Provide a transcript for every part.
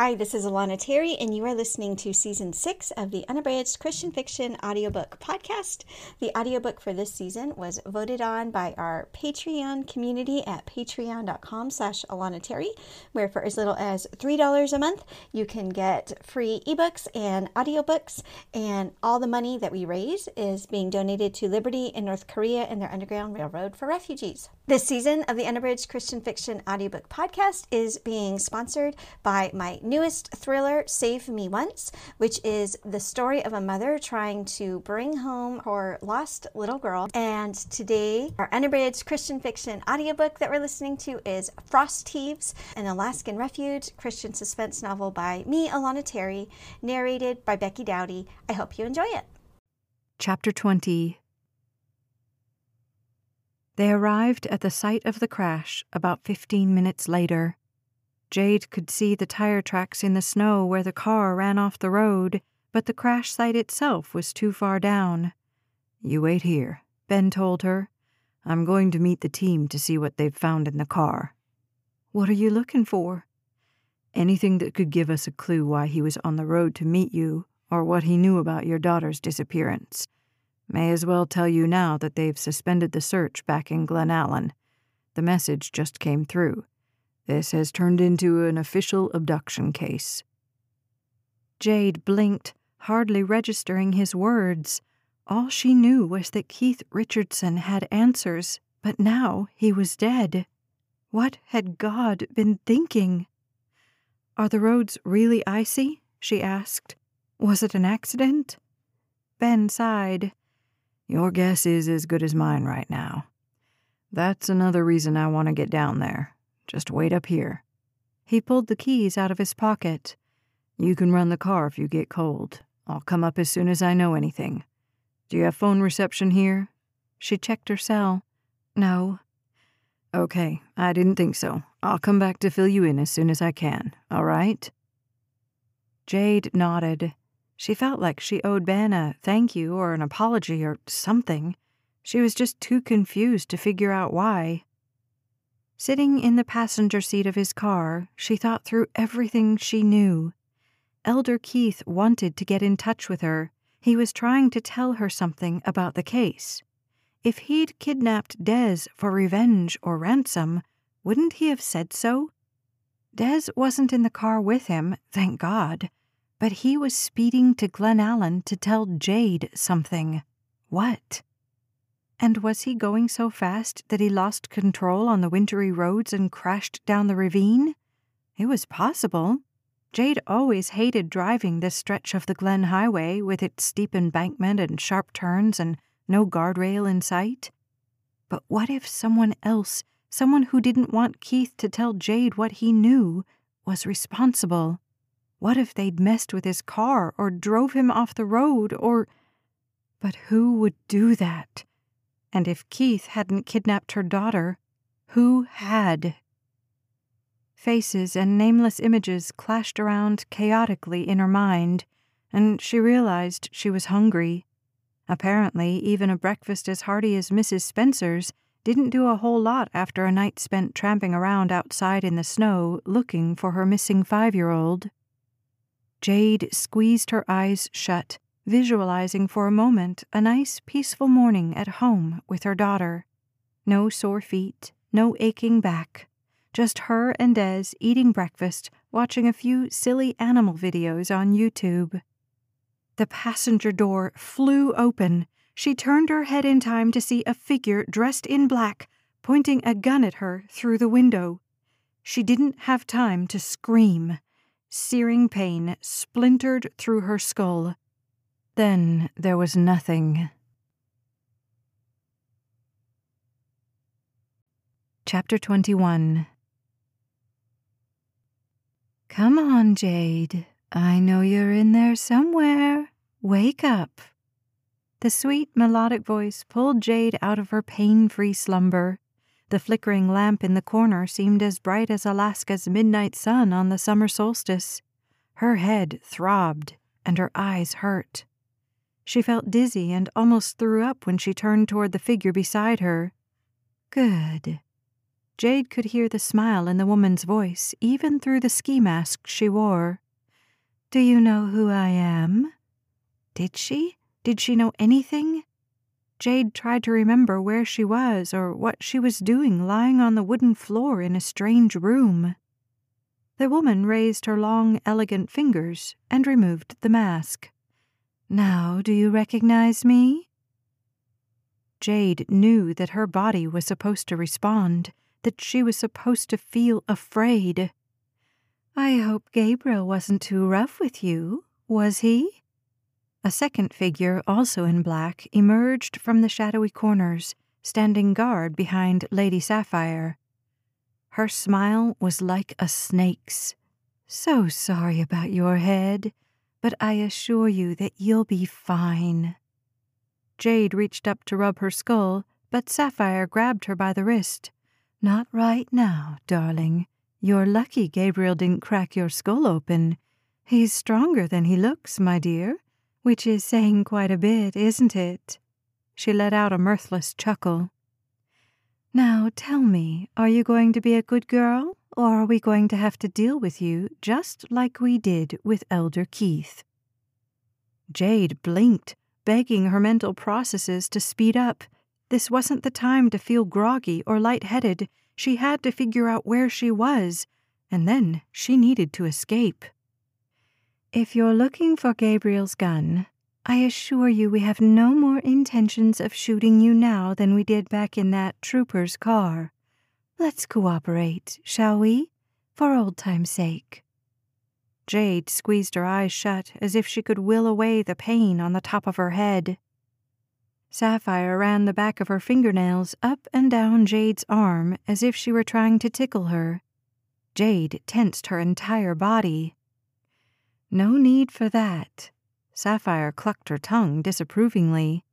Hi, this is Alana Terry, and you are listening to season six of the Unabridged Christian Fiction audiobook podcast. The audiobook for this season was voted on by our Patreon community at patreon.com slash Alana Terry, where for as little as $3 a month, you can get free ebooks and audiobooks, and all the money that we raise is being donated to Liberty in North Korea and their Underground Railroad for refugees. This season of the Unabridged Christian Fiction audiobook podcast is being sponsored by my newest thriller, Save Me Once, which is the story of a mother trying to bring home her lost little girl. And today, our unabridged Christian fiction audiobook that we're listening to is Frost Heaves, an Alaskan refuge Christian suspense novel by me, Alana Terry, narrated by Becky Dowdy. I hope you enjoy it. Chapter 20 They arrived at the site of the crash about 15 minutes later. Jade could see the tire tracks in the snow where the car ran off the road, but the crash site itself was too far down. You wait here, Ben told her. I'm going to meet the team to see what they've found in the car. What are you looking for? Anything that could give us a clue why he was on the road to meet you, or what he knew about your daughter's disappearance. May as well tell you now that they've suspended the search back in Glennallen. The message just came through. This has turned into an official abduction case. Jade blinked, hardly registering his words. All she knew was that Keith Richardson had answers, but now he was dead. What had God been thinking? Are the roads really icy? she asked. Was it an accident? Ben sighed. Your guess is as good as mine right now. That's another reason I want to get down there. Just wait up here. He pulled the keys out of his pocket. You can run the car if you get cold. I'll come up as soon as I know anything. Do you have phone reception here? She checked her cell. No. Okay, I didn't think so. I'll come back to fill you in as soon as I can, all right? Jade nodded. She felt like she owed Ben a thank you or an apology or something. She was just too confused to figure out why. Sitting in the passenger seat of his car, she thought through everything she knew. Elder Keith wanted to get in touch with her. He was trying to tell her something about the case. If he'd kidnapped Des for revenge or ransom, wouldn't he have said so? Des wasn't in the car with him, thank God, but he was speeding to Glennallen to tell Jade something. What? And was he going so fast that he lost control on the wintry roads and crashed down the ravine? It was possible. Jade always hated driving this stretch of the Glenn Highway with its steep embankment and sharp turns and no guardrail in sight. But what if someone else, someone who didn't want Keith to tell Jade what he knew, was responsible? What if they'd messed with his car or drove him off the road or. But who would do that? And if Keith hadn't kidnapped her daughter, who had? Faces and nameless images clashed around chaotically in her mind, and she realized she was hungry. Apparently, even a breakfast as hearty as Mrs. Spencer's didn't do a whole lot after a night spent tramping around outside in the snow looking for her missing five year old. Jade squeezed her eyes shut visualizing for a moment a nice, peaceful morning at home with her daughter. No sore feet, no aching back, just her and Des eating breakfast, watching a few silly animal videos on YouTube. The passenger door flew open. She turned her head in time to see a figure dressed in black pointing a gun at her through the window. She didn't have time to scream. Searing pain splintered through her skull. Then there was nothing. Chapter 21 Come on, Jade. I know you're in there somewhere. Wake up. The sweet, melodic voice pulled Jade out of her pain free slumber. The flickering lamp in the corner seemed as bright as Alaska's midnight sun on the summer solstice. Her head throbbed, and her eyes hurt. She felt dizzy and almost threw up when she turned toward the figure beside her. Good. Jade could hear the smile in the woman's voice, even through the ski mask she wore. Do you know who I am? Did she? Did she know anything? Jade tried to remember where she was or what she was doing lying on the wooden floor in a strange room. The woman raised her long, elegant fingers and removed the mask. Now, do you recognize me? Jade knew that her body was supposed to respond, that she was supposed to feel afraid. I hope Gabriel wasn't too rough with you, was he? A second figure, also in black, emerged from the shadowy corners, standing guard behind Lady Sapphire. Her smile was like a snake's. So sorry about your head, but I assure you that you'll be fine. Jade reached up to rub her skull, but Sapphire grabbed her by the wrist. Not right now, darling. You're lucky Gabriel didn't crack your skull open. He's stronger than he looks, my dear, which is saying quite a bit, isn't it? She let out a mirthless chuckle. Now tell me, are you going to be a good girl, or are we going to have to deal with you just like we did with Elder Keith? Jade blinked, begging her mental processes to speed up. This wasn't the time to feel groggy or light-headed. She had to figure out where she was, and then she needed to escape. If you're looking for Gabriel's gun, I assure you we have no more intentions of shooting you now than we did back in that trooper's car. Let's cooperate, shall we? For old time's sake. Jade squeezed her eyes shut as if she could will away the pain on the top of her head. Sapphire ran the back of her fingernails up and down Jade's arm as if she were trying to tickle her. Jade tensed her entire body. No need for that, Sapphire clucked her tongue disapprovingly.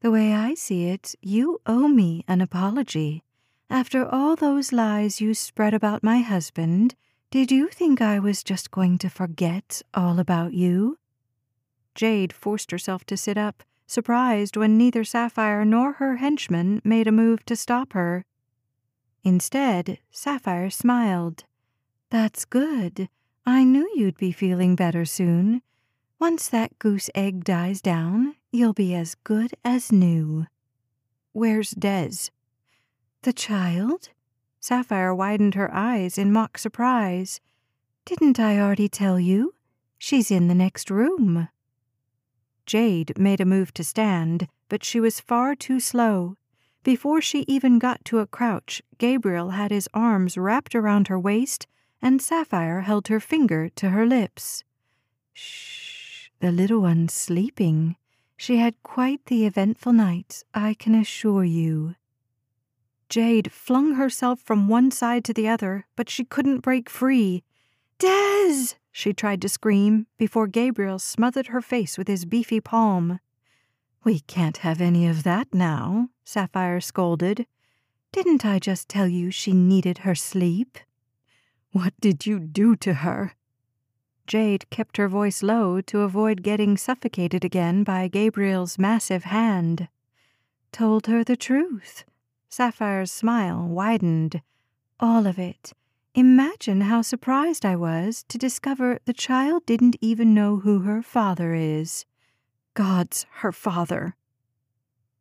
The way I see it, you owe me an apology. After all those lies you spread about my husband, did you think I was just going to forget all about you? Jade forced herself to sit up, surprised when neither Sapphire nor her henchman made a move to stop her. Instead, Sapphire smiled. That's good. I knew you'd be feeling better soon. Once that goose egg dies down, you'll be as good as new. Where's Des? The child? Sapphire widened her eyes in mock surprise. Didn't I already tell you? She's in the next room. Jade made a move to stand, but she was far too slow. Before she even got to a crouch, Gabriel had his arms wrapped around her waist, and Sapphire held her finger to her lips. Shh. The little one's sleeping. She had quite the eventful night, I can assure you. Jade flung herself from one side to the other, but she couldn't break free. Des! she tried to scream before Gabriel smothered her face with his beefy palm. We can't have any of that now, Sapphire scolded. Didn't I just tell you she needed her sleep? What did you do to her? Jade kept her voice low to avoid getting suffocated again by Gabriel's massive hand. Told her the truth. Sapphire's smile widened. All of it. Imagine how surprised I was to discover the child didn't even know who her father is. God's her father.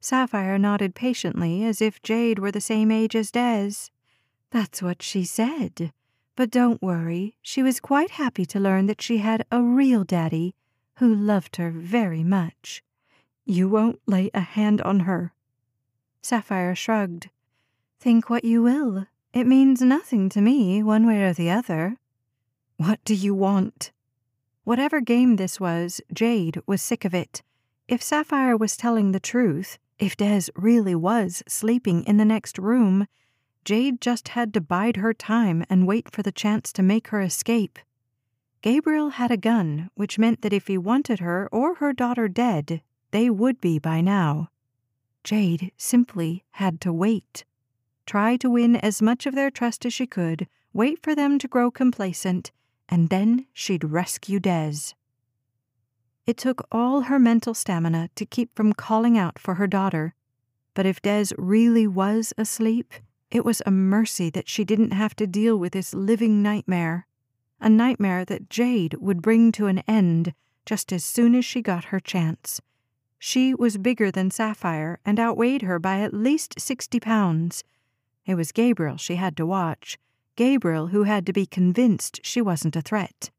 Sapphire nodded patiently as if Jade were the same age as Des. That's what she said. But don't worry, she was quite happy to learn that she had a real daddy who loved her very much. You won't lay a hand on her. Sapphire shrugged. Think what you will. It means nothing to me, one way or the other. What do you want? Whatever game this was, Jade was sick of it. If Sapphire was telling the truth, if Des really was sleeping in the next room, Jade just had to bide her time and wait for the chance to make her escape. Gabriel had a gun, which meant that if he wanted her or her daughter dead, they would be by now. Jade simply had to wait. Try to win as much of their trust as she could, wait for them to grow complacent, and then she'd rescue Des. It took all her mental stamina to keep from calling out for her daughter, but if Des really was asleep, It was a mercy that she didn't have to deal with this living nightmare, a nightmare that Jade would bring to an end just as soon as she got her chance. She was bigger than Sapphire and outweighed her by at least sixty pounds. It was Gabriel she had to watch, Gabriel who had to be convinced she wasn't a threat.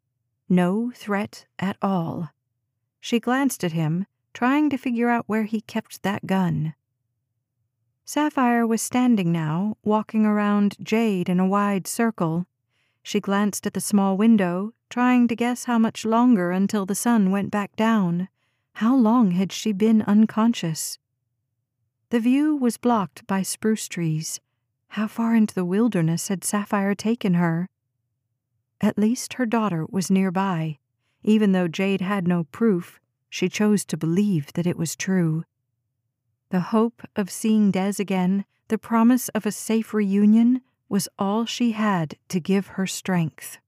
No threat at all. She glanced at him, trying to figure out where he kept that gun. Sapphire was standing now, walking around Jade in a wide circle. She glanced at the small window, trying to guess how much longer until the sun went back down. How long had she been unconscious? The view was blocked by spruce trees. How far into the wilderness had Sapphire taken her? At least her daughter was nearby. Even though Jade had no proof, she chose to believe that it was true. The hope of seeing Des again, the promise of a safe reunion, was all she had to give her strength.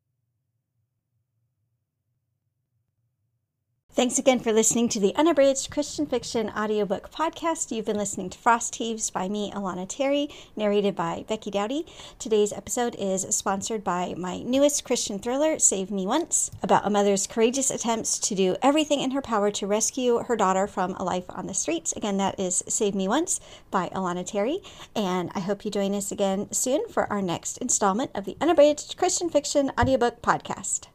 Thanks again for listening to the Unabridged Christian Fiction audiobook podcast. You've been listening to Frost Heaves by me, Alana Terry, narrated by Becky Dowdy. Today's episode is sponsored by my newest Christian thriller, Save Me Once, about a mother's courageous attempts to do everything in her power to rescue her daughter from a life on the streets. Again, that is Save Me Once by Alana Terry. And I hope you join us again soon for our next installment of the Unabridged Christian Fiction audiobook podcast.